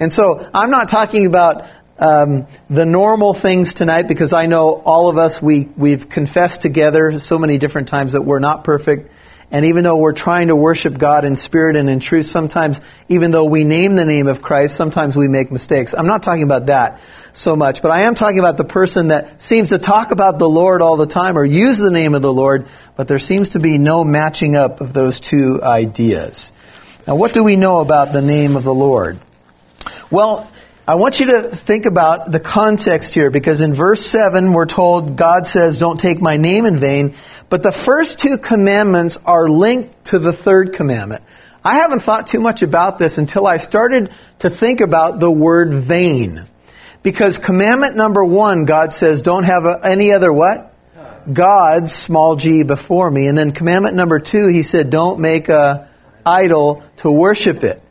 And so I'm not talking about um, the normal things tonight because I know all of us, we, we've confessed together so many different times that we're not perfect. And even though we're trying to worship God in spirit and in truth, sometimes, even though we name the name of Christ, sometimes we make mistakes. I'm not talking about that so much, but I am talking about the person that seems to talk about the Lord all the time or use the name of the Lord, but there seems to be no matching up of those two ideas. Now, what do we know about the name of the Lord? Well, I want you to think about the context here because in verse 7 we're told God says, Don't take my name in vain. But the first two commandments are linked to the third commandment. I haven't thought too much about this until I started to think about the word vain. Because commandment number one, God says, don't have a, any other what? Gods, small g, before me. And then commandment number two, he said, don't make a idol to worship it.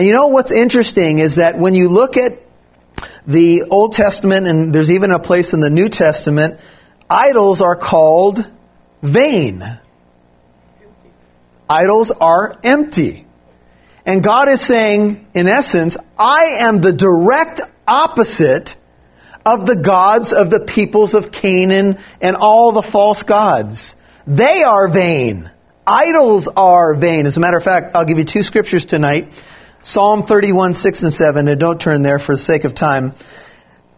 And you know what's interesting is that when you look at the Old Testament, and there's even a place in the New Testament, idols are called vain. Idols are empty. And God is saying, in essence, I am the direct opposite of the gods of the peoples of Canaan and all the false gods. They are vain. Idols are vain. As a matter of fact, I'll give you two scriptures tonight. Psalm 31, 6 and 7, and don't turn there for the sake of time.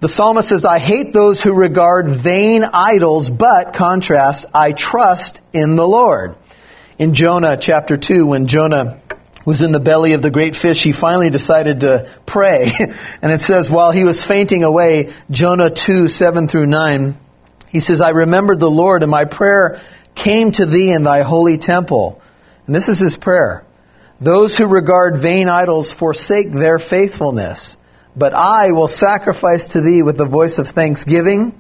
The psalmist says, I hate those who regard vain idols, but, contrast, I trust in the Lord. In Jonah chapter 2, when Jonah was in the belly of the great fish, he finally decided to pray. and it says, while he was fainting away, Jonah 2, 7 through 9, he says, I remembered the Lord, and my prayer came to thee in thy holy temple. And this is his prayer. Those who regard vain idols forsake their faithfulness. But I will sacrifice to thee with the voice of thanksgiving.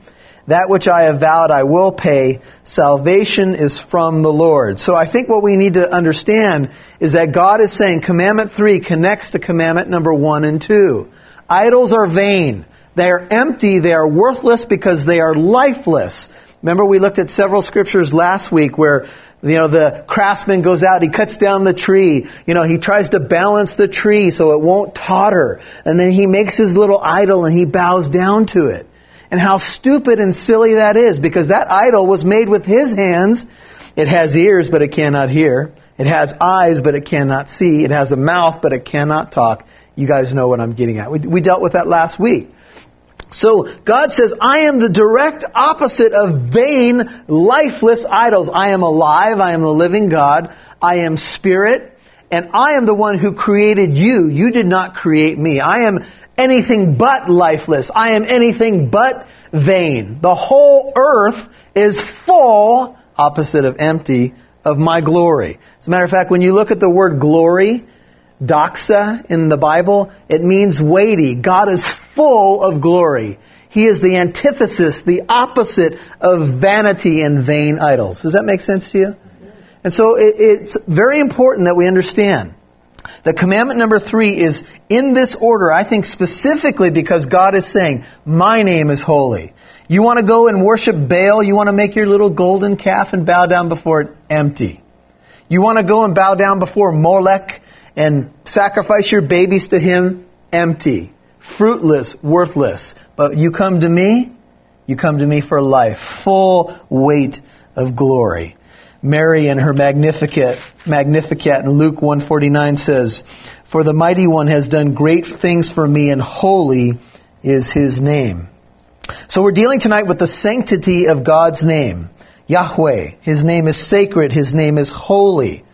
That which I have vowed I will pay. Salvation is from the Lord. So I think what we need to understand is that God is saying commandment three connects to commandment number one and two. Idols are vain. They are empty. They are worthless because they are lifeless. Remember we looked at several scriptures last week where you know, the craftsman goes out, he cuts down the tree. You know, he tries to balance the tree so it won't totter. And then he makes his little idol and he bows down to it. And how stupid and silly that is because that idol was made with his hands. It has ears, but it cannot hear. It has eyes, but it cannot see. It has a mouth, but it cannot talk. You guys know what I'm getting at. We, we dealt with that last week. So God says, I am the direct opposite of vain, lifeless idols. I am alive. I am the living God. I am spirit. And I am the one who created you. You did not create me. I am anything but lifeless. I am anything but vain. The whole earth is full, opposite of empty, of my glory. As a matter of fact, when you look at the word glory, doxa in the Bible, it means weighty. God is full of glory. He is the antithesis, the opposite of vanity and vain idols. Does that make sense to you? And so it, it's very important that we understand that commandment number three is in this order, I think specifically because God is saying, My name is holy. You want to go and worship Baal? You want to make your little golden calf and bow down before it? Empty. You want to go and bow down before Molech and sacrifice your babies to him? Empty fruitless, worthless. But you come to me, you come to me for life, full weight of glory. Mary in her Magnificat, Magnificat in Luke 149 says, For the mighty one has done great things for me and holy is his name. So we're dealing tonight with the sanctity of God's name. Yahweh. His name is sacred. His name is holy.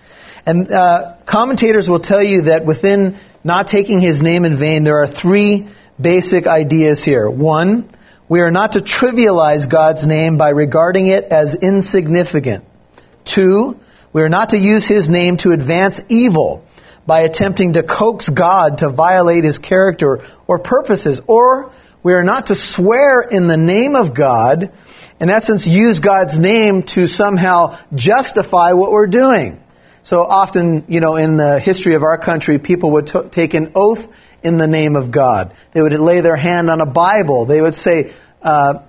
And uh, commentators will tell you that within not taking his name in vain, there are three basic ideas here. One, we are not to trivialize God's name by regarding it as insignificant. Two, we are not to use his name to advance evil by attempting to coax God to violate his character or purposes. Or we are not to swear in the name of God, in essence, use God's name to somehow justify what we're doing. So often, you know, in the history of our country, people would t- take an oath in the name of God. They would lay their hand on a Bible. They would say, uh,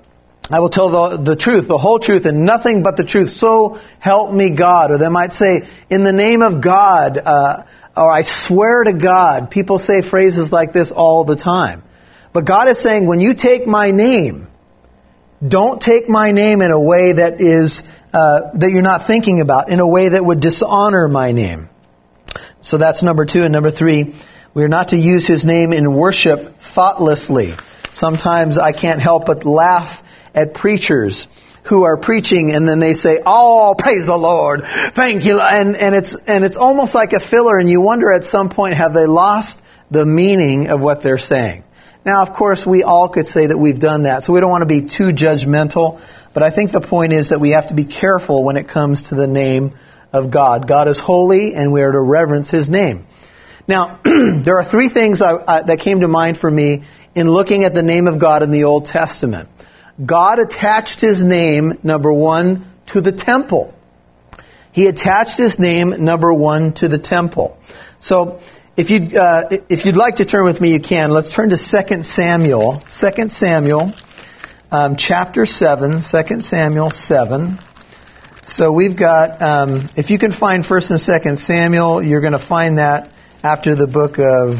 I will tell the, the truth, the whole truth, and nothing but the truth. So help me God. Or they might say, in the name of God, uh, or I swear to God. People say phrases like this all the time. But God is saying, when you take my name, don't take my name in a way that is uh, that you're not thinking about, in a way that would dishonor my name. So that's number two. And number three, we are not to use his name in worship thoughtlessly. Sometimes I can't help but laugh at preachers who are preaching and then they say, "Oh, praise the Lord, thank you," and and it's and it's almost like a filler, and you wonder at some point have they lost the meaning of what they're saying. Now, of course, we all could say that we've done that, so we don't want to be too judgmental. But I think the point is that we have to be careful when it comes to the name of God. God is holy, and we are to reverence His name. Now, there are three things I, I, that came to mind for me in looking at the name of God in the Old Testament. God attached His name, number one, to the temple. He attached His name, number one, to the temple. So, if you'd, uh, if you'd like to turn with me, you can. Let's turn to 2 Samuel. 2 Samuel, um, chapter 7. 2 Samuel 7. So we've got, um, if you can find 1st and 2nd Samuel, you're going to find that after the book of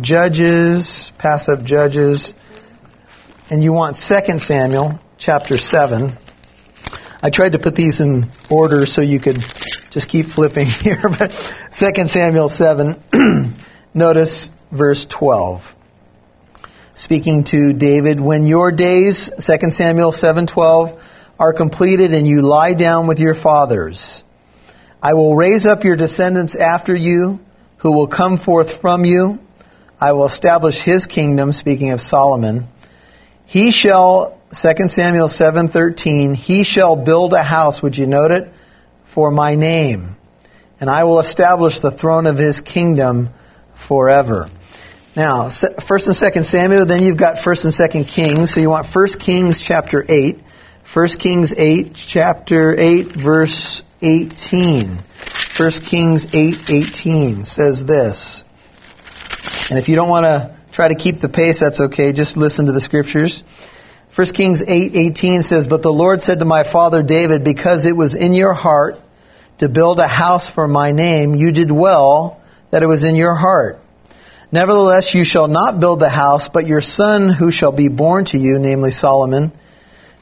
Judges, pass up Judges, and you want 2 Samuel, chapter 7. I tried to put these in order so you could just keep flipping here, but 2 Samuel 7, notice verse 12. Speaking to David, when your days, 2 Samuel 7:12, are completed and you lie down with your fathers, I will raise up your descendants after you, who will come forth from you. I will establish his kingdom, speaking of Solomon. He shall 2 Samuel 7:13, he shall build a house, would you note it? For my name and I will establish the throne of his kingdom forever. Now, first and second Samuel, then you've got first and second Kings. So you want first Kings chapter 8. First Kings 8, chapter 8, verse 18. First Kings 8, 18 says this. And if you don't want to try to keep the pace, that's okay. Just listen to the scriptures. 1 Kings 8:18 says, "But the Lord said to my father David, because it was in your heart to build a house for my name, you did well that it was in your heart. Nevertheless, you shall not build the house, but your son who shall be born to you, namely Solomon,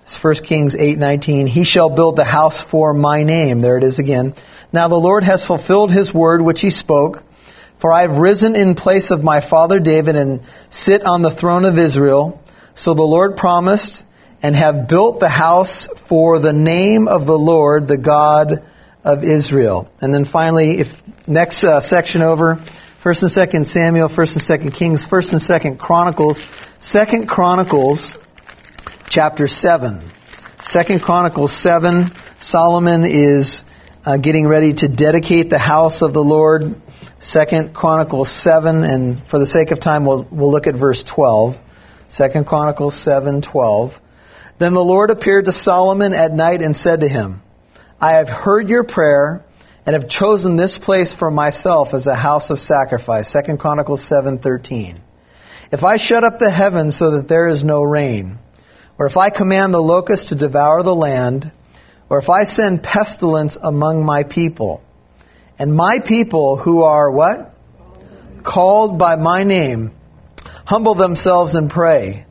it's 1 Kings 8:19, he shall build the house for my name. There it is again. Now the Lord has fulfilled his word which he spoke, for I have risen in place of my father David and sit on the throne of Israel. So the Lord promised and have built the house for the name of the Lord, the God of Israel. And then finally, if next uh, section over, First and Second Samuel, First and Second Kings, First and Second Chronicles, Second Chronicles, chapter seven. Second Chronicles seven. Solomon is uh, getting ready to dedicate the house of the Lord. Second Chronicles seven, and for the sake of time, we'll we'll look at verse twelve. Second Chronicles seven twelve. Then the Lord appeared to Solomon at night and said to him. I have heard your prayer and have chosen this place for myself as a house of sacrifice. 2 Chronicles 7:13. If I shut up the heavens so that there is no rain, or if I command the locusts to devour the land, or if I send pestilence among my people, and my people who are what? Called by my name, humble themselves and pray,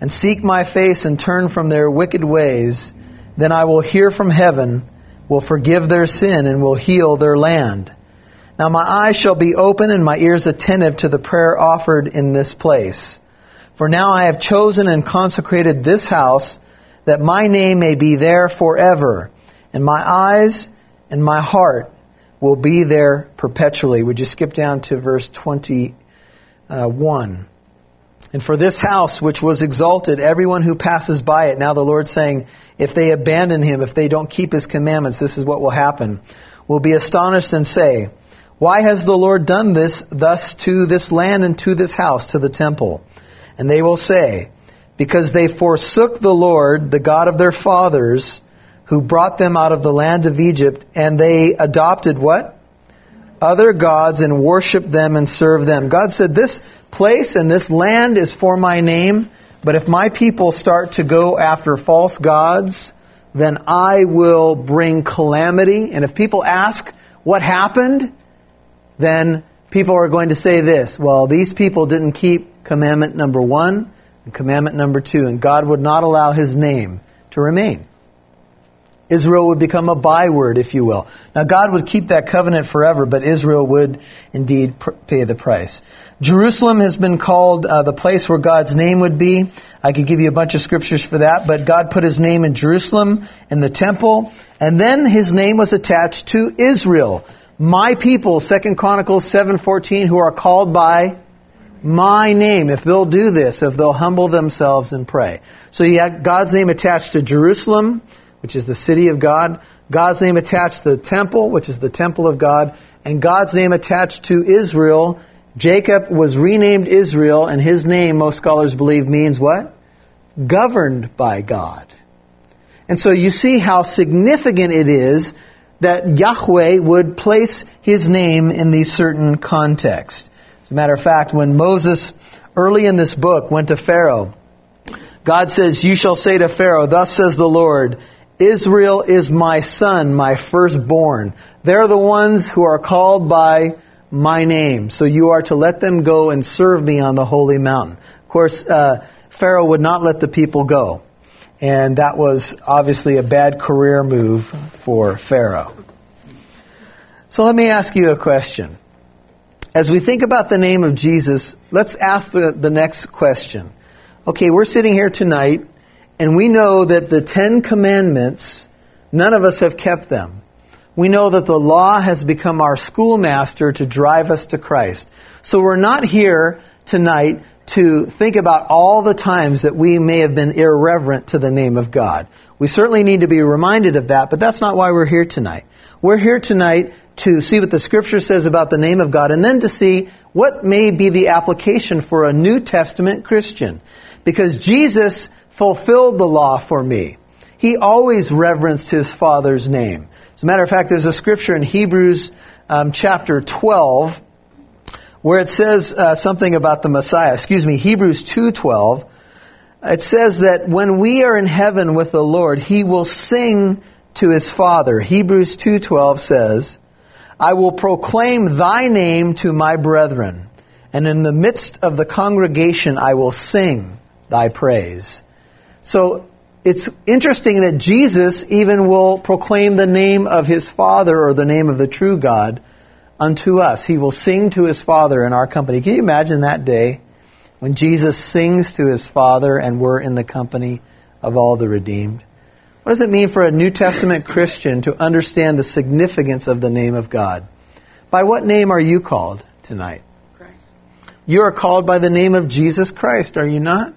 and seek my face and turn from their wicked ways, then I will hear from heaven will forgive their sin and will heal their land. Now my eyes shall be open and my ears attentive to the prayer offered in this place. For now I have chosen and consecrated this house that my name may be there forever, and my eyes and my heart will be there perpetually. Would you skip down to verse 21? And for this house which was exalted, everyone who passes by it, now the Lord's saying, if they abandon him, if they don't keep his commandments, this is what will happen, will be astonished and say, Why has the Lord done this thus to this land and to this house, to the temple? And they will say, Because they forsook the Lord, the God of their fathers, who brought them out of the land of Egypt, and they adopted what? Other gods and worshiped them and served them. God said, This place and this land is for my name, but if my people start to go after false gods, then I will bring calamity. And if people ask what happened, then people are going to say this well, these people didn't keep commandment number one and commandment number two, and God would not allow his name to remain. Israel would become a byword, if you will. Now, God would keep that covenant forever, but Israel would indeed pr- pay the price. Jerusalem has been called uh, the place where God's name would be. I could give you a bunch of scriptures for that, but God put his name in Jerusalem, in the temple, and then his name was attached to Israel. My people, 2 Chronicles 7:14, who are called by my name. If they'll do this, if they'll humble themselves and pray. So you have God's name attached to Jerusalem, which is the city of God, God's name attached to the temple, which is the temple of God, and God's name attached to Israel. Jacob was renamed Israel, and his name, most scholars believe, means what? Governed by God. And so you see how significant it is that Yahweh would place his name in these certain contexts. As a matter of fact, when Moses, early in this book, went to Pharaoh, God says, You shall say to Pharaoh, Thus says the Lord, Israel is my son, my firstborn. They're the ones who are called by my name. So you are to let them go and serve me on the holy mountain. Of course, uh, Pharaoh would not let the people go. And that was obviously a bad career move for Pharaoh. So let me ask you a question. As we think about the name of Jesus, let's ask the, the next question. Okay, we're sitting here tonight and we know that the Ten Commandments, none of us have kept them. We know that the law has become our schoolmaster to drive us to Christ. So we're not here tonight to think about all the times that we may have been irreverent to the name of God. We certainly need to be reminded of that, but that's not why we're here tonight. We're here tonight to see what the Scripture says about the name of God and then to see what may be the application for a New Testament Christian. Because Jesus fulfilled the law for me. He always reverenced his Father's name. As a matter of fact, there's a scripture in Hebrews um, chapter 12 where it says uh, something about the Messiah. Excuse me, Hebrews 2:12. It says that when we are in heaven with the Lord, he will sing to his Father. Hebrews 2:12 says, "I will proclaim thy name to my brethren, and in the midst of the congregation I will sing thy praise." So it's interesting that Jesus even will proclaim the name of his Father or the name of the true God unto us. He will sing to his Father in our company. Can you imagine that day when Jesus sings to his Father and we're in the company of all the redeemed? What does it mean for a New Testament Christian to understand the significance of the name of God? By what name are you called tonight? Christ. You are called by the name of Jesus Christ, are you not?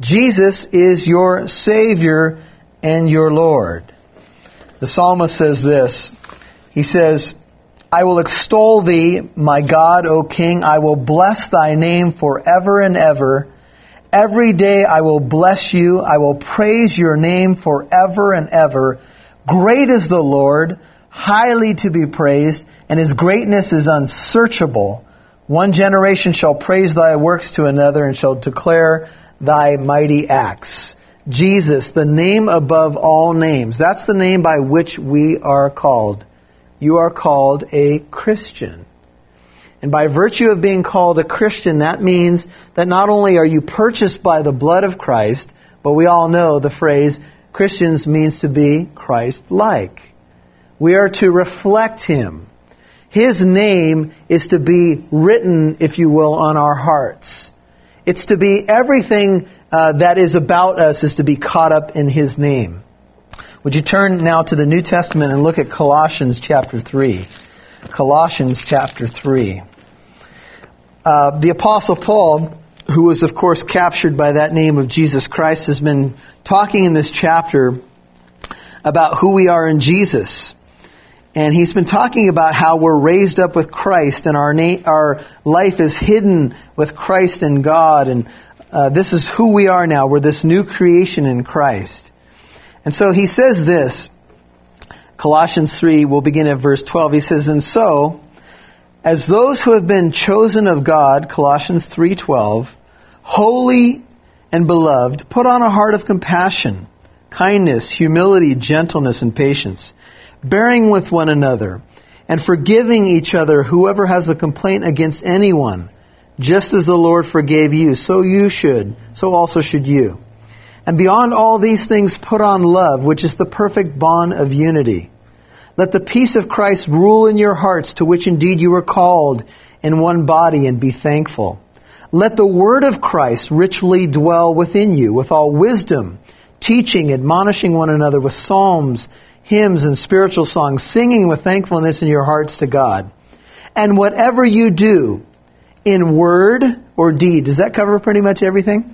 Jesus is your Savior and your Lord. The psalmist says this. He says, I will extol thee, my God, O King. I will bless thy name forever and ever. Every day I will bless you. I will praise your name forever and ever. Great is the Lord, highly to be praised, and his greatness is unsearchable. One generation shall praise thy works to another and shall declare thy mighty acts. Jesus, the name above all names. That's the name by which we are called. You are called a Christian. And by virtue of being called a Christian, that means that not only are you purchased by the blood of Christ, but we all know the phrase Christians means to be Christ like. We are to reflect Him. His name is to be written, if you will, on our hearts. It's to be everything uh, that is about us is to be caught up in His name. Would you turn now to the New Testament and look at Colossians chapter 3? Colossians chapter 3. Uh, the Apostle Paul, who was, of course, captured by that name of Jesus Christ, has been talking in this chapter about who we are in Jesus. And he's been talking about how we're raised up with Christ and our, na- our life is hidden with Christ and God. And uh, this is who we are now. We're this new creation in Christ. And so he says this. Colossians 3, we'll begin at verse 12. He says, And so, as those who have been chosen of God, Colossians 3:12, holy and beloved, put on a heart of compassion, kindness, humility, gentleness, and patience bearing with one another, and forgiving each other whoever has a complaint against anyone, just as the Lord forgave you, so you should, so also should you. And beyond all these things, put on love, which is the perfect bond of unity. Let the peace of Christ rule in your hearts, to which indeed you were called in one body, and be thankful. Let the word of Christ richly dwell within you, with all wisdom, teaching, admonishing one another with psalms, hymns, and spiritual songs, singing with thankfulness in your hearts to God. And whatever you do, in word or deed, does that cover pretty much everything?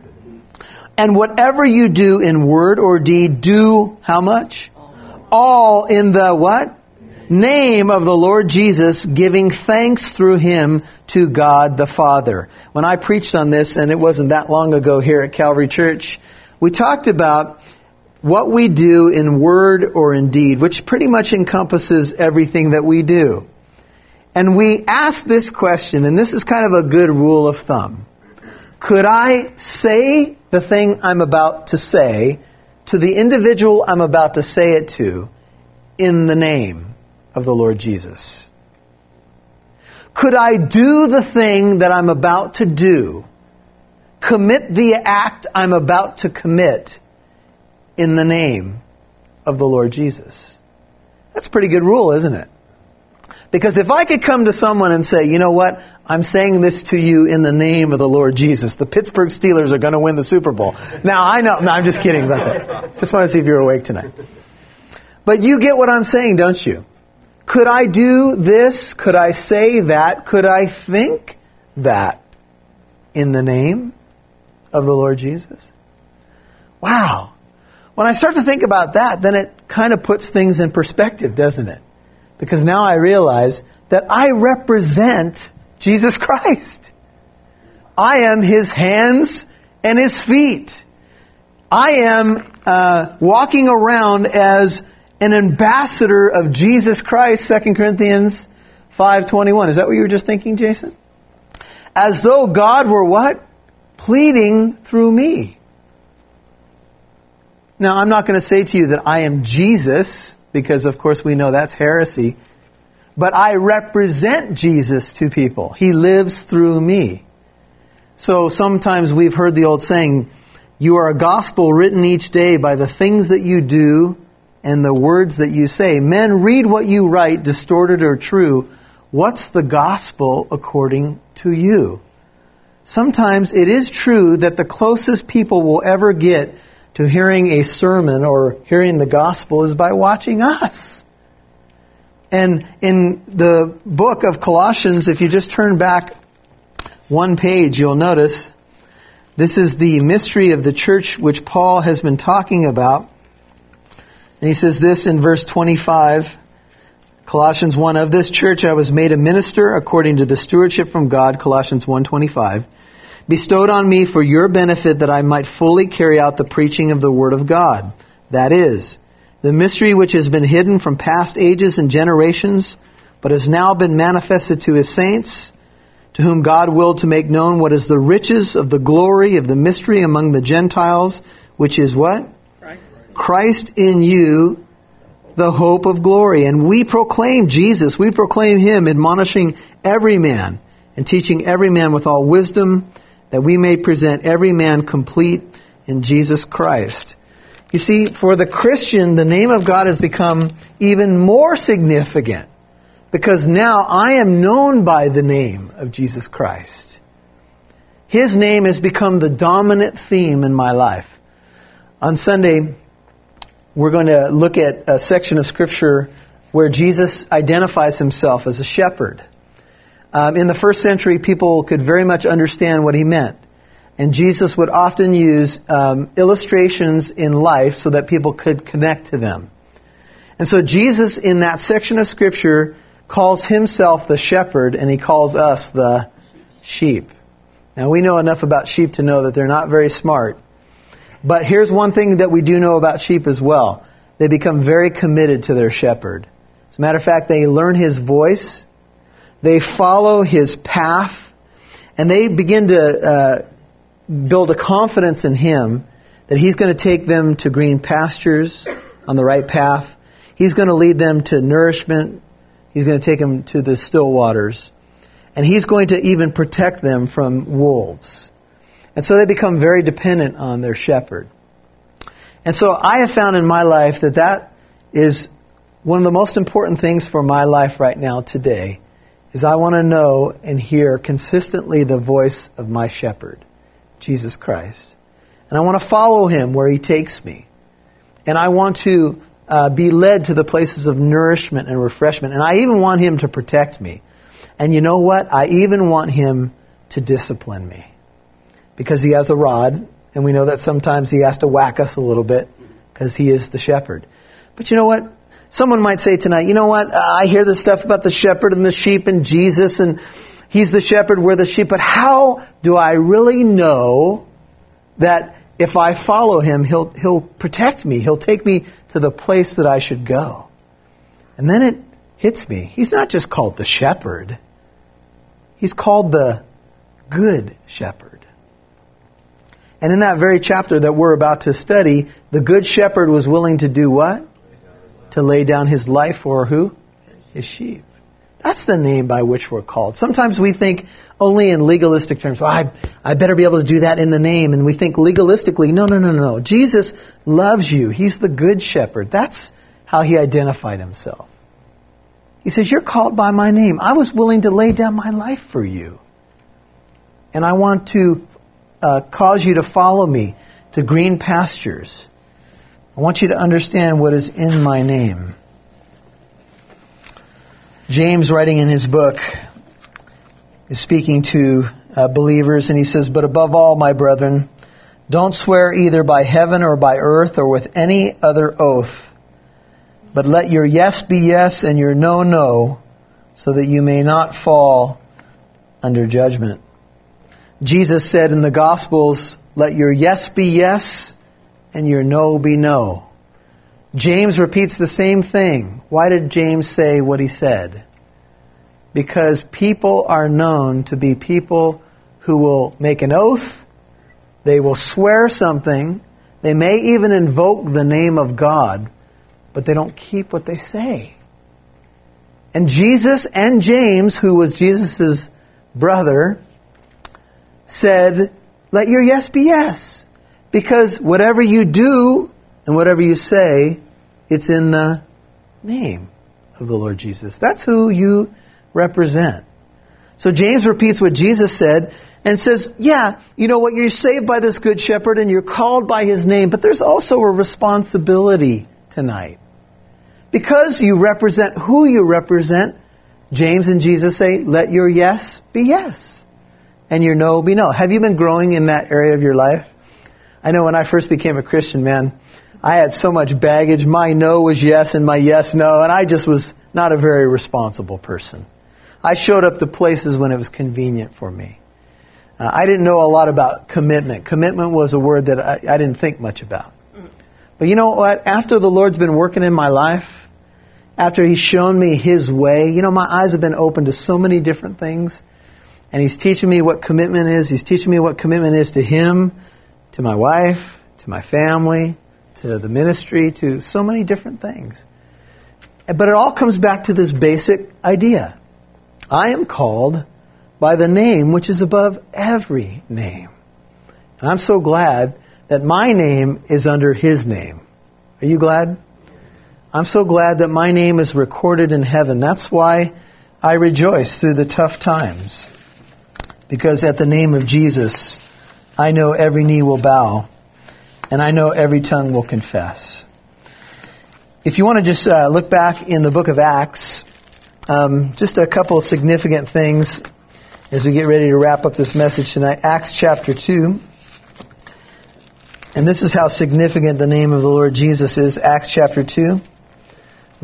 And whatever you do in word or deed, do how much? All in the what? Name of the Lord Jesus, giving thanks through him to God the Father. When I preached on this, and it wasn't that long ago here at Calvary Church, we talked about what we do in word or in deed, which pretty much encompasses everything that we do. And we ask this question, and this is kind of a good rule of thumb. Could I say the thing I'm about to say to the individual I'm about to say it to in the name of the Lord Jesus? Could I do the thing that I'm about to do, commit the act I'm about to commit in the name of the Lord Jesus? That's a pretty good rule, isn't it? Because if I could come to someone and say, you know what, I'm saying this to you in the name of the Lord Jesus. The Pittsburgh Steelers are going to win the Super Bowl. Now, I know, no, I'm just kidding about that. Just want to see if you're awake tonight. But you get what I'm saying, don't you? Could I do this? Could I say that? Could I think that in the name of the Lord Jesus? Wow. When I start to think about that, then it kind of puts things in perspective, doesn't it? Because now I realize that I represent Jesus Christ. I am his hands and his feet. I am uh, walking around as an ambassador of Jesus Christ, 2 Corinthians 5.21. Is that what you were just thinking, Jason? As though God were what? Pleading through me. Now, I'm not going to say to you that I am Jesus, because of course we know that's heresy. But I represent Jesus to people. He lives through me. So sometimes we've heard the old saying, you are a gospel written each day by the things that you do and the words that you say. Men, read what you write, distorted or true. What's the gospel according to you? Sometimes it is true that the closest people will ever get to hearing a sermon or hearing the gospel is by watching us. And in the book of Colossians, if you just turn back one page, you'll notice this is the mystery of the church which Paul has been talking about. And he says this in verse 25, Colossians 1, of this church I was made a minister according to the stewardship from God, Colossians 1.25, bestowed on me for your benefit that I might fully carry out the preaching of the word of God. That is, the mystery which has been hidden from past ages and generations, but has now been manifested to his saints, to whom God willed to make known what is the riches of the glory of the mystery among the Gentiles, which is what? Christ, in you, the hope of glory. And we proclaim Jesus, we proclaim him, admonishing every man and teaching every man with all wisdom, that we may present every man complete in Jesus Christ. You see, for the Christian, the name of God has become even more significant because now I am known by the name of Jesus Christ. His name has become the dominant theme in my life. On Sunday, we're going to look at a section of Scripture where Jesus identifies himself as a shepherd. Um, in the first century, people could very much understand what he meant. And Jesus would often use um, illustrations in life so that people could connect to them. And so Jesus, in that section of Scripture, calls himself the shepherd and he calls us the sheep. Now, we know enough about sheep to know that they're not very smart. But here's one thing that we do know about sheep as well they become very committed to their shepherd. As a matter of fact, they learn his voice, they follow his path, and they begin to uh, build a confidence in Him that He's going to take them to green pastures on the right path. He's going to lead them to nourishment, He's going to take them to the still waters. And he's going to even protect them from wolves. And so they become very dependent on their shepherd. And so I have found in my life that that is one of the most important things for my life right now today is I want to know and hear consistently the voice of my shepherd, Jesus Christ. And I want to follow him where he takes me. And I want to uh, be led to the places of nourishment and refreshment. And I even want him to protect me. And you know what? I even want him to discipline me. Because he has a rod, and we know that sometimes he has to whack us a little bit because he is the shepherd. But you know what? Someone might say tonight, you know what? I hear this stuff about the shepherd and the sheep and Jesus and he's the shepherd, we're the sheep, but how do I really know that if I follow him, he'll, he'll protect me. He'll take me to the place that I should go. And then it hits me. He's not just called the shepherd. He's called the good shepherd. And in that very chapter that we're about to study, the good shepherd was willing to do what? To lay down his life for who? His sheep. That's the name by which we're called. Sometimes we think only in legalistic terms. Well, I, I better be able to do that in the name. And we think legalistically, no, no, no, no. Jesus loves you. He's the good shepherd. That's how he identified himself. He says, You're called by my name. I was willing to lay down my life for you. And I want to uh, cause you to follow me to green pastures I want you to understand what is in my name. James, writing in his book, is speaking to uh, believers, and he says, But above all, my brethren, don't swear either by heaven or by earth or with any other oath, but let your yes be yes and your no, no, so that you may not fall under judgment. Jesus said in the Gospels, Let your yes be yes and your no be no. James repeats the same thing. Why did James say what he said? Because people are known to be people who will make an oath, they will swear something, they may even invoke the name of God, but they don't keep what they say. And Jesus and James, who was Jesus' brother, said, Let your yes be yes because whatever you do and whatever you say, it's in the name of the Lord Jesus. That's who you represent. So James repeats what Jesus said and says, yeah, you know what, you're saved by this good shepherd and you're called by his name, but there's also a responsibility tonight. Because you represent who you represent, James and Jesus say, let your yes be yes and your no be no. Have you been growing in that area of your life? I know when I first became a Christian, man, I had so much baggage. My no was yes and my yes no, and I just was not a very responsible person. I showed up to places when it was convenient for me. Uh, I didn't know a lot about commitment. Commitment was a word that I, I didn't think much about. But you know what? After the Lord's been working in my life, after He's shown me His way, you know, my eyes have been open to so many different things. And He's teaching me what commitment is. He's teaching me what commitment is to Him to my wife, to my family, to the ministry, to so many different things. But it all comes back to this basic idea. I am called by the name which is above every name. And I'm so glad that my name is under his name. Are you glad? I'm so glad that my name is recorded in heaven. That's why I rejoice through the tough times. Because at the name of Jesus, I know every knee will bow, and I know every tongue will confess. If you want to just uh, look back in the book of Acts, um, just a couple of significant things as we get ready to wrap up this message tonight. Acts chapter 2. And this is how significant the name of the Lord Jesus is. Acts chapter 2,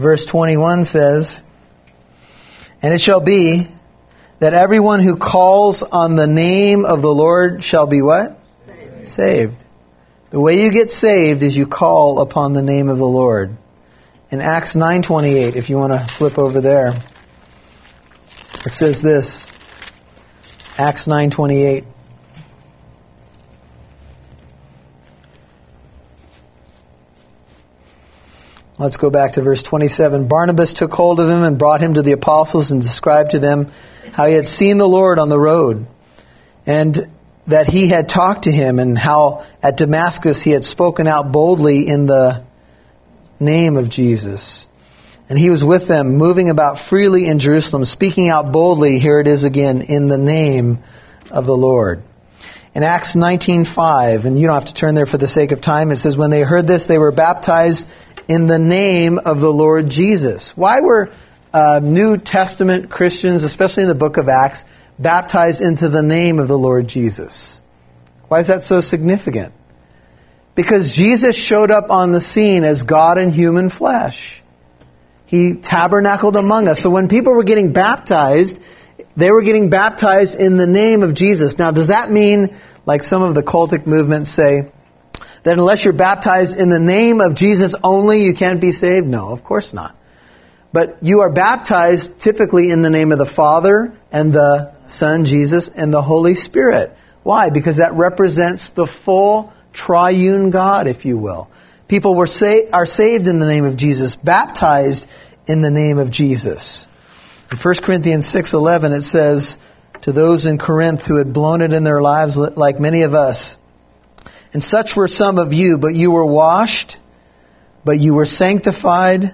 verse 21 says, And it shall be that everyone who calls on the name of the Lord shall be what? Saved. saved. The way you get saved is you call upon the name of the Lord. In Acts 9:28, if you want to flip over there, it says this. Acts 9:28 Let's go back to verse 27. Barnabas took hold of him and brought him to the apostles and described to them how he had seen the Lord on the road and that he had talked to him and how at Damascus he had spoken out boldly in the name of Jesus. And he was with them, moving about freely in Jerusalem, speaking out boldly, here it is again, in the name of the Lord. In Acts 19:5, and you don't have to turn there for the sake of time, it says when they heard this they were baptized in the name of the Lord Jesus. Why were uh, New Testament Christians, especially in the book of Acts, baptized into the name of the Lord Jesus? Why is that so significant? Because Jesus showed up on the scene as God in human flesh. He tabernacled among us. So when people were getting baptized, they were getting baptized in the name of Jesus. Now, does that mean, like some of the cultic movements say, that unless you're baptized in the name of Jesus only, you can't be saved? No, of course not. But you are baptized typically in the name of the Father and the Son, Jesus, and the Holy Spirit. Why? Because that represents the full triune God, if you will. People were sa- are saved in the name of Jesus, baptized in the name of Jesus. In 1 Corinthians 6:11 it says to those in Corinth who had blown it in their lives like many of us, and such were some of you, but you were washed, but you were sanctified,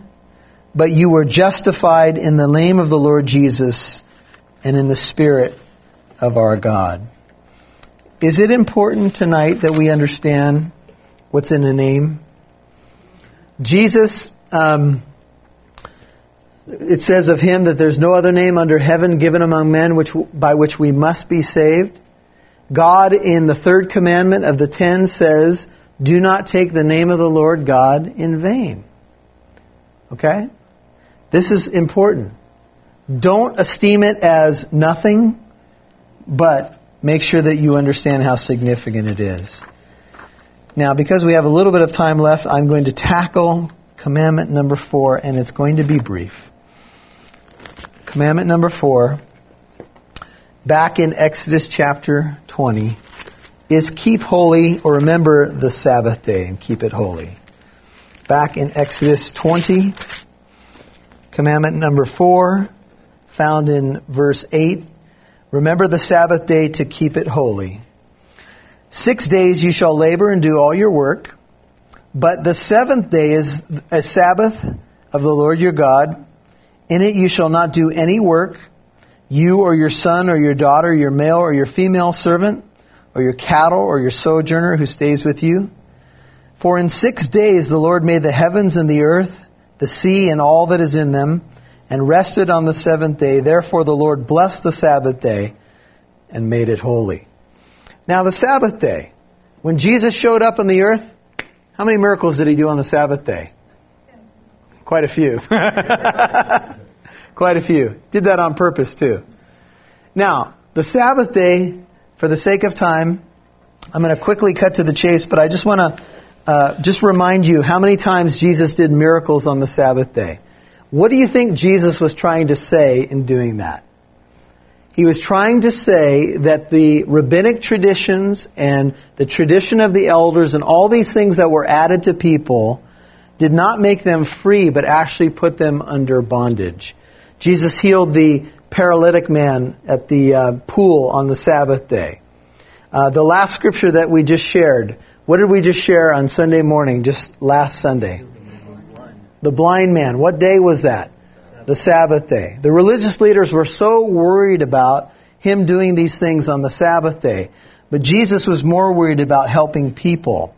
but you were justified in the name of the Lord Jesus and in the Spirit of our God. Is it important tonight that we understand what's in a name? Jesus, um, it says of him that there's no other name under heaven given among men which, by which we must be saved. God in the third commandment of the ten says, do not take the name of the Lord God in vain. Okay? This is important. Don't esteem it as nothing, but make sure that you understand how significant it is. Now, because we have a little bit of time left, I'm going to tackle commandment number four, and it's going to be brief. Commandment number four back in Exodus chapter 20 is keep holy or remember the Sabbath day and keep it holy. Back in Exodus 20, commandment number 4, found in verse 8, remember the Sabbath day to keep it holy. Six days you shall labor and do all your work, but the seventh day is a Sabbath of the Lord your God. In it you shall not do any work you or your son or your daughter, your male or your female servant, or your cattle or your sojourner who stays with you. For in six days the Lord made the heavens and the earth, the sea and all that is in them, and rested on the seventh day. Therefore the Lord blessed the Sabbath day and made it holy. Now the Sabbath day, when Jesus showed up on the earth, how many miracles did he do on the Sabbath day? Quite a few. Quite a few. Did that on purpose too. Now, the Sabbath day, for the sake of time, I'm going to quickly cut to the chase, but I just want to uh, just remind you how many times Jesus did miracles on the Sabbath day. What do you think Jesus was trying to say in doing that? He was trying to say that the rabbinic traditions and the tradition of the elders and all these things that were added to people did not make them free, but actually put them under bondage. Jesus healed the paralytic man at the uh, pool on the Sabbath day. Uh, the last scripture that we just shared, what did we just share on Sunday morning, just last Sunday? The blind man. What day was that? The Sabbath day. The religious leaders were so worried about him doing these things on the Sabbath day, but Jesus was more worried about helping people.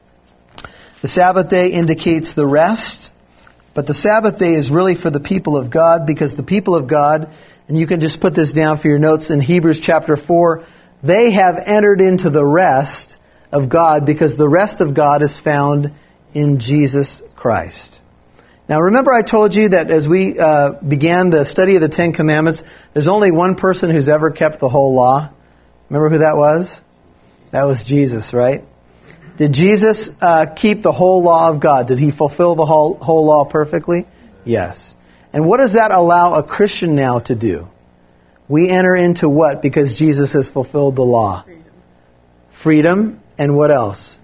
The Sabbath day indicates the rest but the Sabbath day is really for the people of God because the people of God, and you can just put this down for your notes in Hebrews chapter 4, they have entered into the rest of God because the rest of God is found in Jesus Christ. Now remember I told you that as we uh, began the study of the Ten Commandments, there's only one person who's ever kept the whole law. Remember who that was? That was Jesus, right? Did Jesus uh, keep the whole law of God? Did he fulfill the whole, whole law perfectly? Yes. And what does that allow a Christian now to do? We enter into what because Jesus has fulfilled the law? Freedom. Freedom and what else?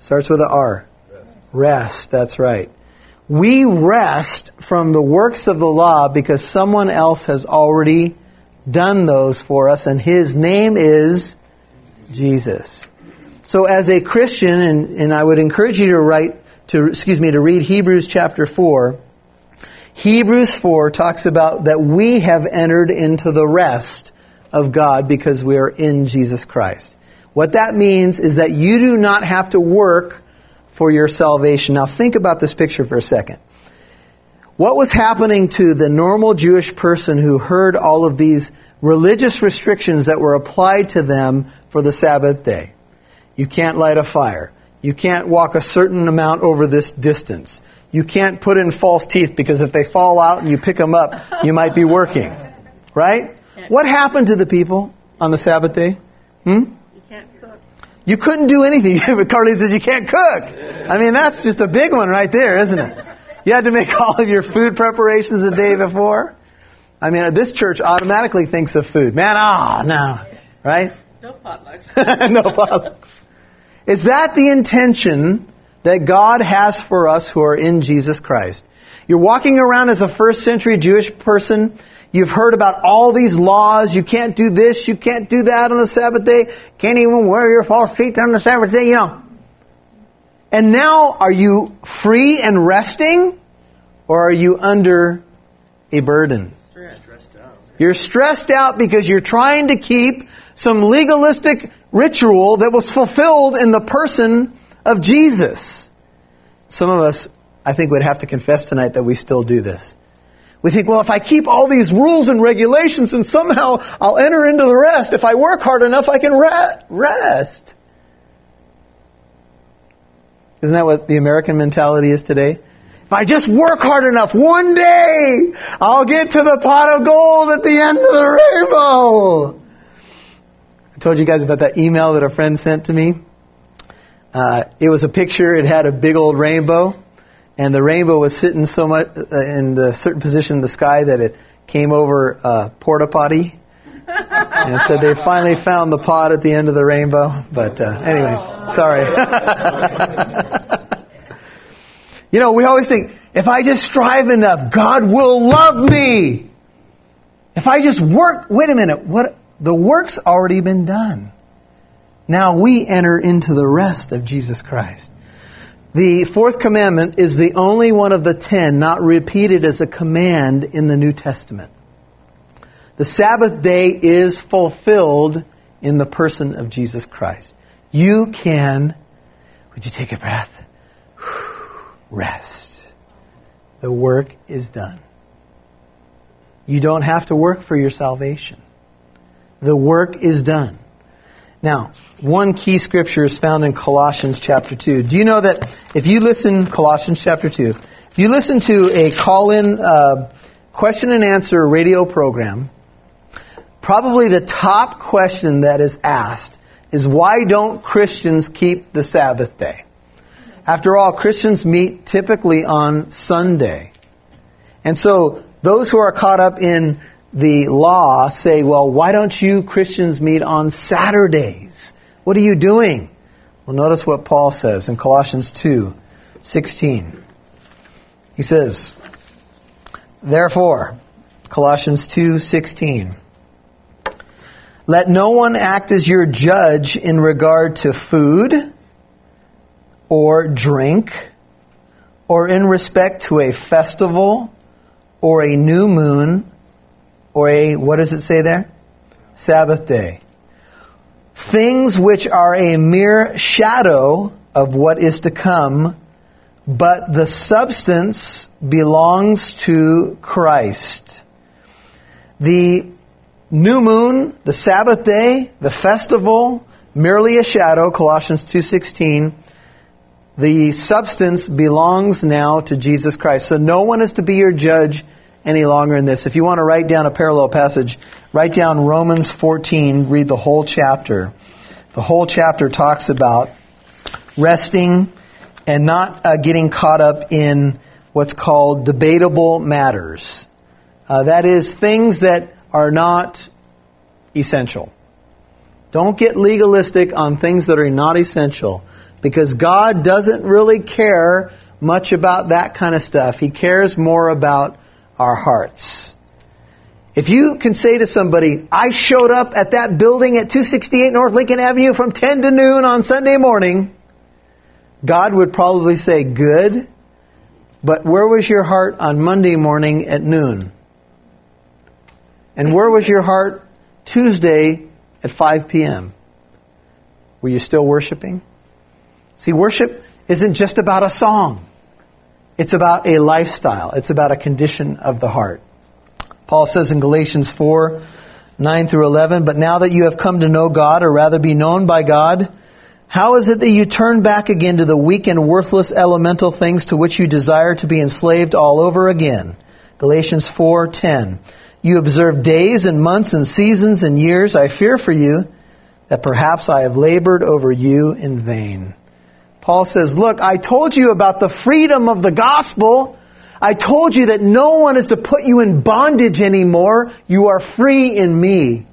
Starts with R. Rest. Rest, that's right. We rest from the works of the law because someone else has already done those for us, and his name is Jesus. So as a Christian, and, and I would encourage you to write, to, excuse me, to read Hebrews chapter 4. Hebrews 4 talks about that we have entered into the rest of God because we are in Jesus Christ. What that means is that you do not have to work for your salvation. Now think about this picture for a second. What was happening to the normal Jewish person who heard all of these religious restrictions that were applied to them for the Sabbath day? You can't light a fire. You can't walk a certain amount over this distance. You can't put in false teeth because if they fall out and you pick them up, you might be working. Right? What happened to the people on the Sabbath day? Hmm? You can't cook. You couldn't do anything. Carly said you can't cook. I mean, that's just a big one right there, isn't it? You had to make all of your food preparations the day before. I mean, this church automatically thinks of food. Man, ah, no. Right? No potlucks. no potlucks. Is that the intention that God has for us who are in Jesus Christ? You're walking around as a first century Jewish person. You've heard about all these laws. You can't do this. You can't do that on the Sabbath day. Can't even wear your false teeth on the Sabbath day, you know. And now, are you free and resting? Or are you under a burden? You're stressed out because you're trying to keep some legalistic ritual that was fulfilled in the person of Jesus. Some of us, I think, would have to confess tonight that we still do this. We think, well, if I keep all these rules and regulations and somehow I'll enter into the rest. If I work hard enough, I can rest. Isn't that what the American mentality is today? If I just work hard enough, one day I'll get to the pot of gold at the end of the rainbow. I told you guys about that email that a friend sent to me. Uh, it was a picture. It had a big old rainbow, and the rainbow was sitting so much uh, in the certain position in the sky that it came over a porta potty. and said they finally found the pot at the end of the rainbow. But uh, anyway, sorry. you know, we always think if I just strive enough, God will love me. If I just work, wait a minute, what? The work's already been done. Now we enter into the rest of Jesus Christ. The fourth commandment is the only one of the ten not repeated as a command in the New Testament. The Sabbath day is fulfilled in the person of Jesus Christ. You can, would you take a breath? Rest. The work is done. You don't have to work for your salvation. The work is done. Now, one key scripture is found in Colossians chapter 2. Do you know that if you listen, Colossians chapter 2, if you listen to a call in uh, question and answer radio program, probably the top question that is asked is why don't Christians keep the Sabbath day? After all, Christians meet typically on Sunday. And so those who are caught up in the law say, well, why don't you Christians meet on Saturdays? What are you doing? Well, notice what Paul says in Colossians 2 16. He says, Therefore, Colossians 2 16. Let no one act as your judge in regard to food or drink or in respect to a festival or a new moon or a, what does it say there? Sabbath day. Things which are a mere shadow of what is to come, but the substance belongs to Christ. The new moon, the Sabbath day, the festival, merely a shadow, Colossians 2:16. The substance belongs now to Jesus Christ. So no one is to be your judge any longer in this. If you want to write down a parallel passage, write down Romans 14, read the whole chapter. The whole chapter talks about resting and not uh, getting caught up in what's called debatable matters. Uh, that is, things that are not essential. Don't get legalistic on things that are not essential because God doesn't really care much about that kind of stuff. He cares more about our hearts. If you can say to somebody, I showed up at that building at 268 North Lincoln Avenue from 10 to noon on Sunday morning, God would probably say, Good, but where was your heart on Monday morning at noon? And where was your heart Tuesday at 5 p.m.? Were you still worshiping? See, worship isn't just about a song. It's about a lifestyle. It's about a condition of the heart. Paul says in Galatians 4, 9 through 11, But now that you have come to know God, or rather be known by God, how is it that you turn back again to the weak and worthless elemental things to which you desire to be enslaved all over again? Galatians 4:10. You observe days and months and seasons and years. I fear for you that perhaps I have labored over you in vain. Paul says, Look, I told you about the freedom of the gospel. I told you that no one is to put you in bondage anymore. You are free in me.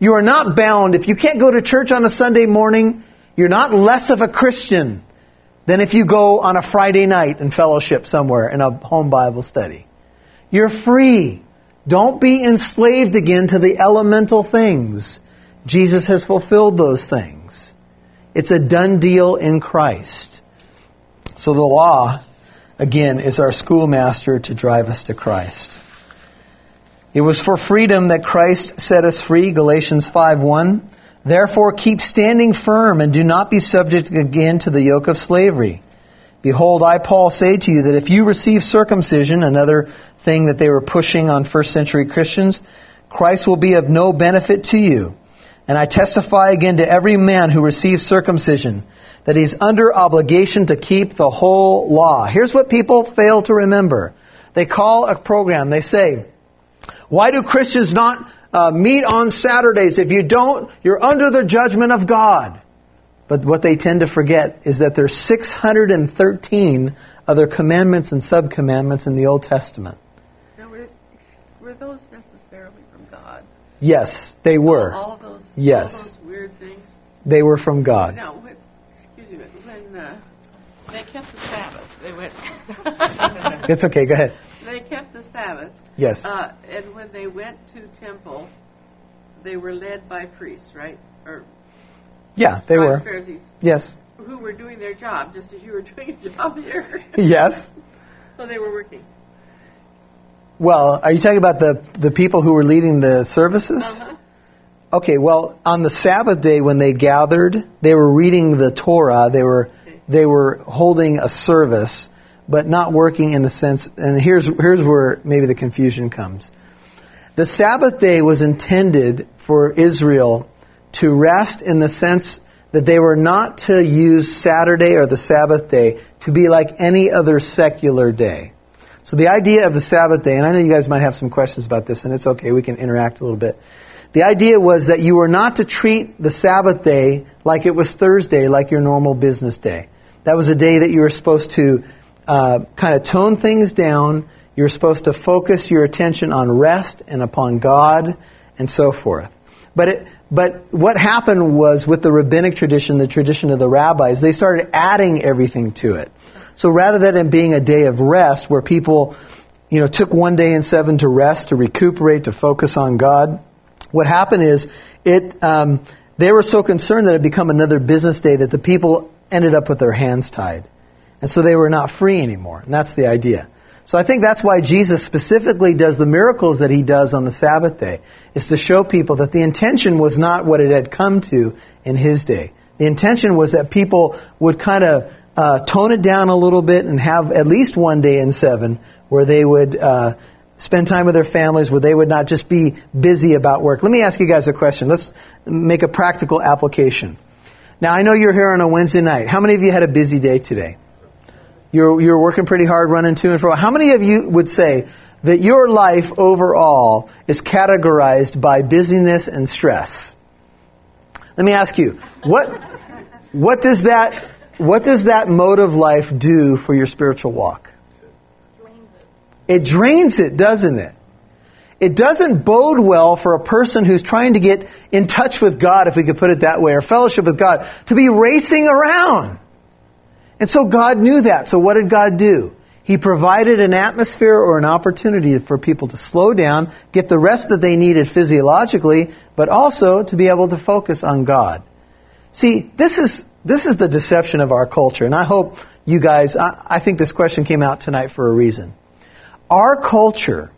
You are not bound. If you can't go to church on a Sunday morning, you're not less of a Christian than if you go on a Friday night and fellowship somewhere in a home Bible study. You're free. Don't be enslaved again to the elemental things. Jesus has fulfilled those things. It's a done deal in Christ. So the law, again, is our schoolmaster to drive us to Christ. It was for freedom that Christ set us free, Galatians 5:1. Therefore keep standing firm and do not be subject again to the yoke of slavery. Behold, I Paul say to you that if you receive circumcision, another thing that they were pushing on first century Christians, Christ will be of no benefit to you. And I testify again to every man who receives circumcision that he's under obligation to keep the whole law. Here's what people fail to remember. They call a program, they say, why do Christians not uh, meet on Saturdays? If you don't, you're under the judgment of God. But what they tend to forget is that there's 613 other commandments and sub-commandments in the Old Testament. Now, were, were those necessarily from God? Yes, they were. All of those, Yes. weird things? They were from God. Now, when, excuse me, when uh, they kept the Sabbath, they went. It's okay, go ahead. They kept the Sabbath, Yes. uh, and when they went to temple, they were led by priests, right? Or Yeah, they by were. Pharisees, Yes. who were doing their job, just as you were doing a job here. Yes. so they were working. Well, are you talking about the, the people who were leading the services? Uh-huh. Okay, well, on the Sabbath day when they gathered, they were reading the Torah, they were they were holding a service, but not working in the sense and here's here's where maybe the confusion comes. The Sabbath day was intended for Israel to rest in the sense that they were not to use Saturday or the Sabbath day to be like any other secular day. So the idea of the Sabbath day, and I know you guys might have some questions about this, and it's okay, we can interact a little bit. The idea was that you were not to treat the Sabbath day like it was Thursday, like your normal business day. That was a day that you were supposed to uh, kind of tone things down. You were supposed to focus your attention on rest and upon God and so forth. But it, but what happened was with the rabbinic tradition, the tradition of the rabbis, they started adding everything to it. So rather than it being a day of rest where people, you know, took one day in seven to rest, to recuperate, to focus on God, what happened is it, um, they were so concerned that it become another business day that the people ended up with their hands tied. And so they were not free anymore. And that's the idea. So I think that's why Jesus specifically does the miracles that he does on the Sabbath day, is to show people that the intention was not what it had come to in his day. The intention was that people would kind of uh, tone it down a little bit and have at least one day in seven where they would uh, spend time with their families, where they would not just be busy about work. Let me ask you guys a question. Let's make a practical application. Now, I know you're here on a Wednesday night. How many of you had a busy day today? You're, you're working pretty hard, running to and fro. How many of you would say that your life overall is categorized by busyness and stress? Let me ask you, what, what does that, what does that mode of life do for your spiritual walk? It drains it, doesn't it? It doesn't bode well for a person who's trying to get in touch with God, if we could put it that way, or fellowship with God, to be racing around. And so God knew that. So what did God do? He provided an atmosphere or an opportunity for people to slow down, get the rest that they needed physiologically, but also to be able to focus on God. See, this is, this is the deception of our culture, and I hope you guys, I, I think this question came out tonight for a reason. Our culture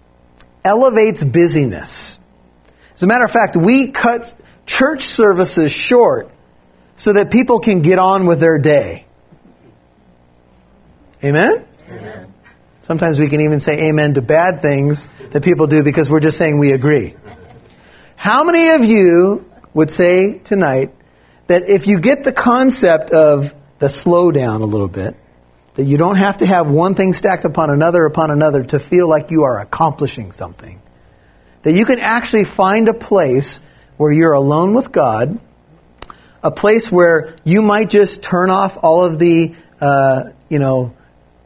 elevates busyness. As a matter of fact, we cut church services short so that people can get on with their day. Amen? Amen? Sometimes we can even say amen to bad things that people do because we're just saying we agree. How many of you would say tonight that if you get the concept of the slowdown a little bit, that you don't have to have one thing stacked upon another upon another to feel like you are accomplishing something, that you can actually find a place where you're alone with God, a place where you might just turn off all of the, uh, you know,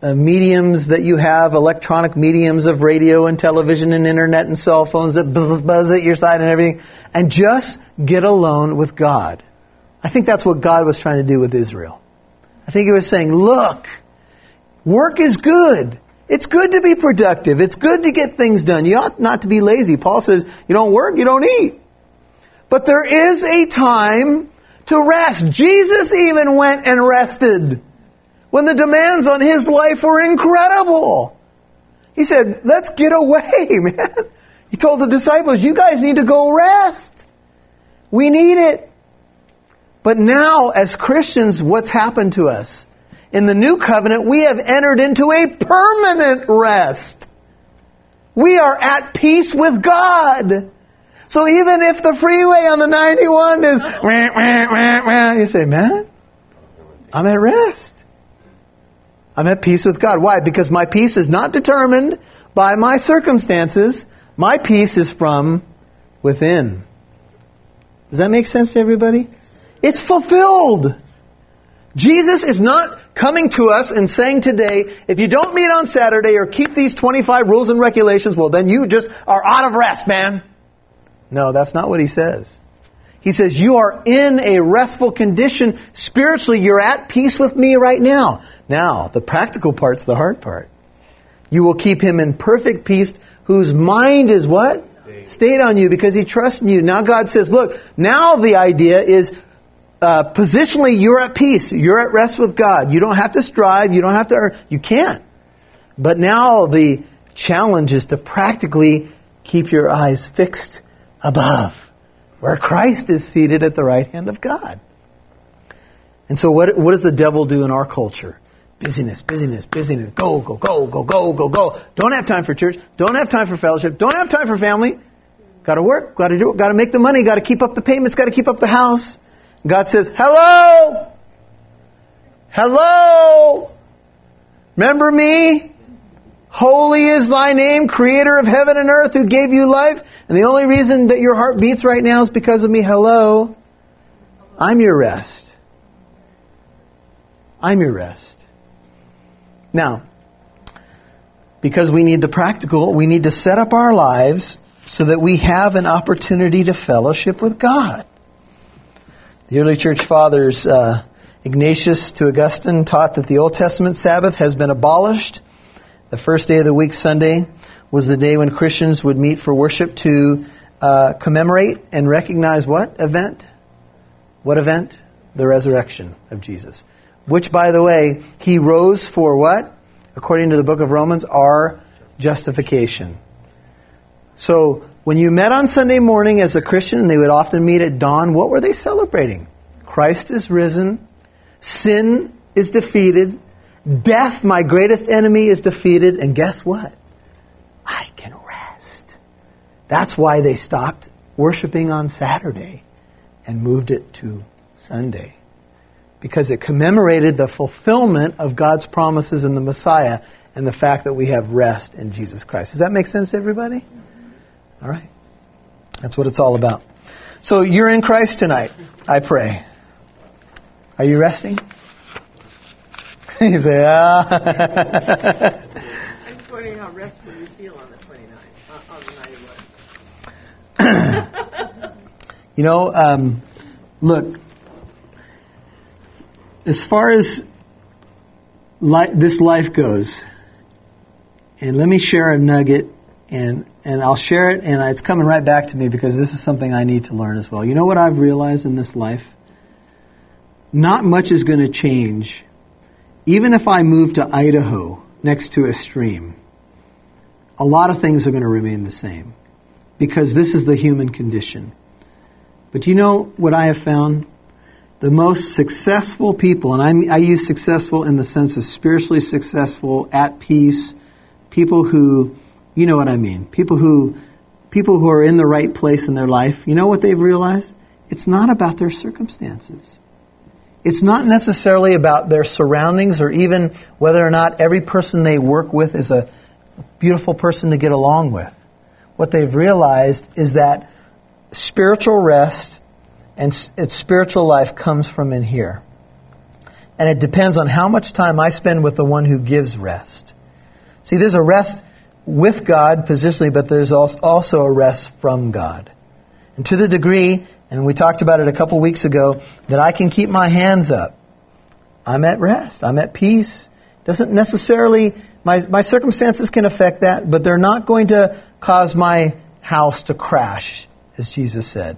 uh, mediums that you have, electronic mediums of radio and television and internet and cell phones that buzz, buzz at your side and everything, and just get alone with God. I think that's what God was trying to do with Israel. I think He was saying, look, work is good. It's good to be productive. It's good to get things done. You ought not to be lazy. Paul says, you don't work, you don't eat. But there is a time to rest. Jesus even went and rested when the demands on his life were incredible. He said, let's get away, man. He told the disciples, you guys need to go rest. We need it. But now, as Christians, what's happened to us? In the new covenant, we have entered into a permanent rest. We are at peace with God. So even if the freeway on the 91 is, wah, wah, wah, you say, man, I'm at rest. I'm at peace with God. Why? Because my peace is not determined by my circumstances. My peace is from within. Does that make sense to everybody? It's fulfilled. Jesus is not coming to us and saying today, if you don't meet on Saturday or keep these 25 rules and regulations, well, then you just are out of rest, man. No, that's not what he says. He says, You are in a restful condition. Spiritually, you're at peace with me right now. Now, the practical part's the hard part. You will keep him in perfect peace, whose mind is what? Stayed on you because he trusts in you. Now God says, Look, now the idea is uh, positionally, you're at peace. You're at rest with God. You don't have to strive. You don't have to. You can't. But now the challenge is to practically keep your eyes fixed above where Christ is seated at the right hand of God. And so, what, what does the devil do in our culture? Busyness, busyness, busyness. Go, go, go, go, go, go, go. Don't have time for church. Don't have time for fellowship. Don't have time for family. Got to work. Got to do. Got to make the money. Got to keep up the payments. Got to keep up the house. God says, "Hello, hello. Remember me? Holy is thy name, Creator of heaven and earth, who gave you life and the only reason that your heart beats right now is because of me. Hello. I'm your rest. I'm your rest. Now, because we need the practical, we need to set up our lives so that we have an opportunity to fellowship with God. The early church fathers, uh, Ignatius to Augustine, taught that the Old Testament Sabbath has been abolished. The first day of the week, Sunday, was the day when Christians would meet for worship to uh, commemorate and recognize what event? What event? The resurrection of Jesus. Which, by the way, he rose for what? According to the book of Romans, our justification. So, when you met on Sunday morning as a Christian, and they would often meet at dawn, what were they celebrating? Christ is risen, sin is defeated, death, my greatest enemy, is defeated, and guess what? I can rest. That's why they stopped worshiping on Saturday and moved it to Sunday. Because it commemorated the fulfillment of God's promises in the Messiah and the fact that we have rest in Jesus Christ. Does that make sense everybody? All right. That's what it's all about. So you're in Christ tonight, I pray. Are you resting? you say, ah. I'm just wondering how restful you feel on the 29th, uh, on the 91. You know, um, look, as far as li- this life goes. And let me share a nugget, and, and I'll share it, and it's coming right back to me because this is something I need to learn as well. You know what I've realized in this life? Not much is going to change. Even if I move to Idaho next to a stream, a lot of things are going to remain the same because this is the human condition. But you know what I have found? The most successful people, and I, I use successful in the sense of spiritually successful, at peace, people who, you know what I mean, people who, people who are in the right place in their life. You know what they've realized? It's not about their circumstances. It's not necessarily about their surroundings or even whether or not every person they work with is a beautiful person to get along with. What they've realized is that spiritual rest and its spiritual life comes from in here. And it depends on how much time I spend with the one who gives rest. See, there's a rest with God positionally, but there's also a rest from God. And to the degree, and we talked about it a couple weeks ago, that I can keep my hands up, I'm at rest. I'm at peace. Doesn't necessarily, my, my circumstances can affect that, but they're not going to cause my house to crash, as Jesus said.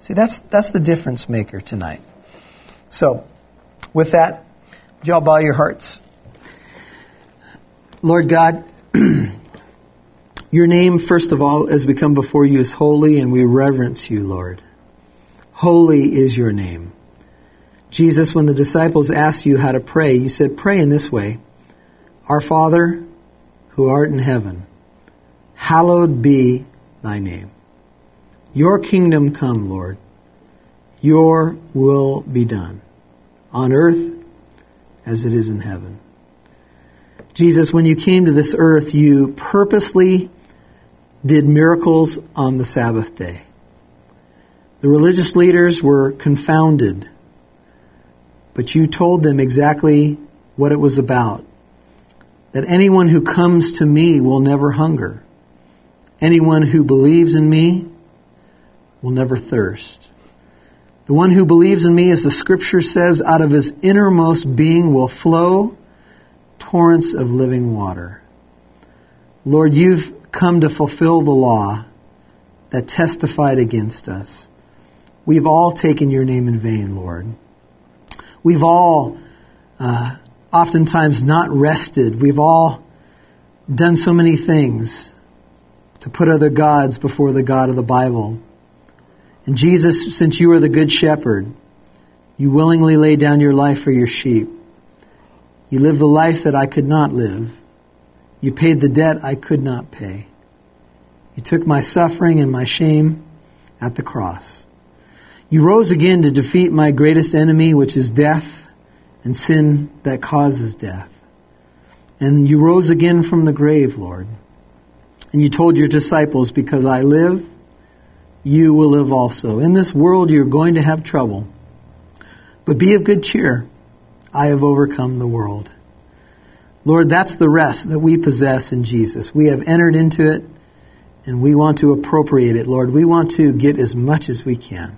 See, that's, that's the difference maker tonight. So, with that, would you all bow your hearts? Lord God, your name, first of all, as we come before you, is holy, and we reverence you, Lord. Holy is your name. Jesus, when the disciples asked you how to pray, you said, Pray in this way Our Father, who art in heaven, hallowed be thy name. Your kingdom come, Lord. Your will be done on earth as it is in heaven. Jesus, when you came to this earth, you purposely did miracles on the Sabbath day. The religious leaders were confounded, but you told them exactly what it was about. That anyone who comes to me will never hunger. Anyone who believes in me will never thirst. The one who believes in me, as the scripture says, out of his innermost being will flow torrents of living water. Lord, you've come to fulfill the law that testified against us. We've all taken your name in vain, Lord. We've all uh, oftentimes not rested. We've all done so many things to put other gods before the God of the Bible. And Jesus, since you are the good shepherd, you willingly lay down your life for your sheep. You lived the life that I could not live. You paid the debt I could not pay. You took my suffering and my shame at the cross. You rose again to defeat my greatest enemy, which is death and sin that causes death. And you rose again from the grave, Lord. And you told your disciples, because I live, you will live also. In this world you're going to have trouble. But be of good cheer. I have overcome the world. Lord, that's the rest that we possess in Jesus. We have entered into it and we want to appropriate it, Lord. We want to get as much as we can.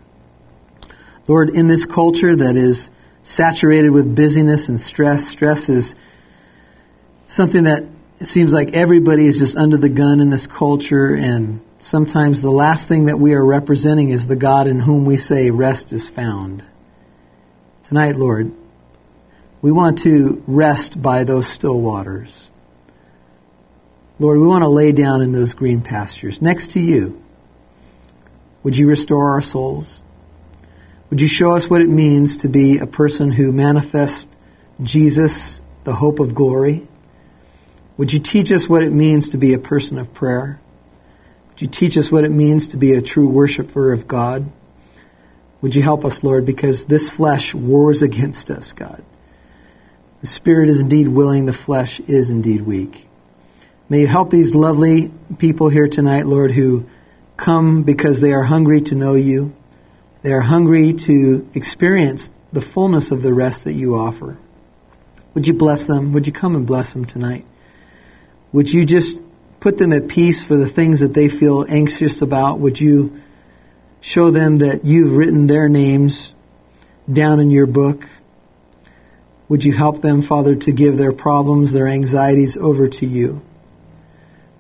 Lord, in this culture that is saturated with busyness and stress, stress is something that seems like everybody is just under the gun in this culture and sometimes the last thing that we are representing is the God in whom we say rest is found. Tonight, Lord, we want to rest by those still waters. Lord, we want to lay down in those green pastures next to you. Would you restore our souls? Would you show us what it means to be a person who manifests Jesus, the hope of glory? Would you teach us what it means to be a person of prayer? Would you teach us what it means to be a true worshiper of God? Would you help us, Lord, because this flesh wars against us, God. The spirit is indeed willing, the flesh is indeed weak. May you help these lovely people here tonight, Lord, who come because they are hungry to know you. They are hungry to experience the fullness of the rest that you offer. Would you bless them? Would you come and bless them tonight? Would you just put them at peace for the things that they feel anxious about? Would you show them that you've written their names down in your book? Would you help them, Father, to give their problems, their anxieties over to you?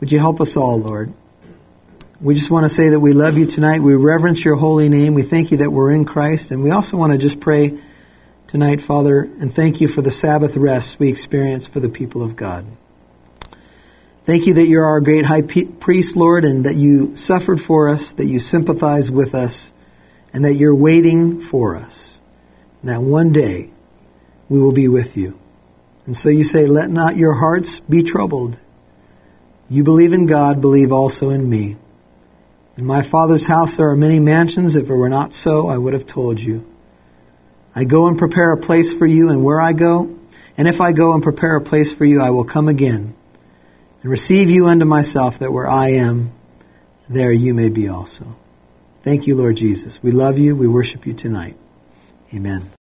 Would you help us all, Lord? We just want to say that we love you tonight. We reverence your holy name. We thank you that we're in Christ. And we also want to just pray tonight, Father, and thank you for the Sabbath rest we experience for the people of God. Thank you that you're our great high priest, Lord, and that you suffered for us, that you sympathize with us, and that you're waiting for us. And that one day we will be with you. And so you say, Let not your hearts be troubled. You believe in God, believe also in me. In my Father's house there are many mansions. If it were not so, I would have told you. I go and prepare a place for you, and where I go, and if I go and prepare a place for you, I will come again and receive you unto myself, that where I am, there you may be also. Thank you, Lord Jesus. We love you. We worship you tonight. Amen.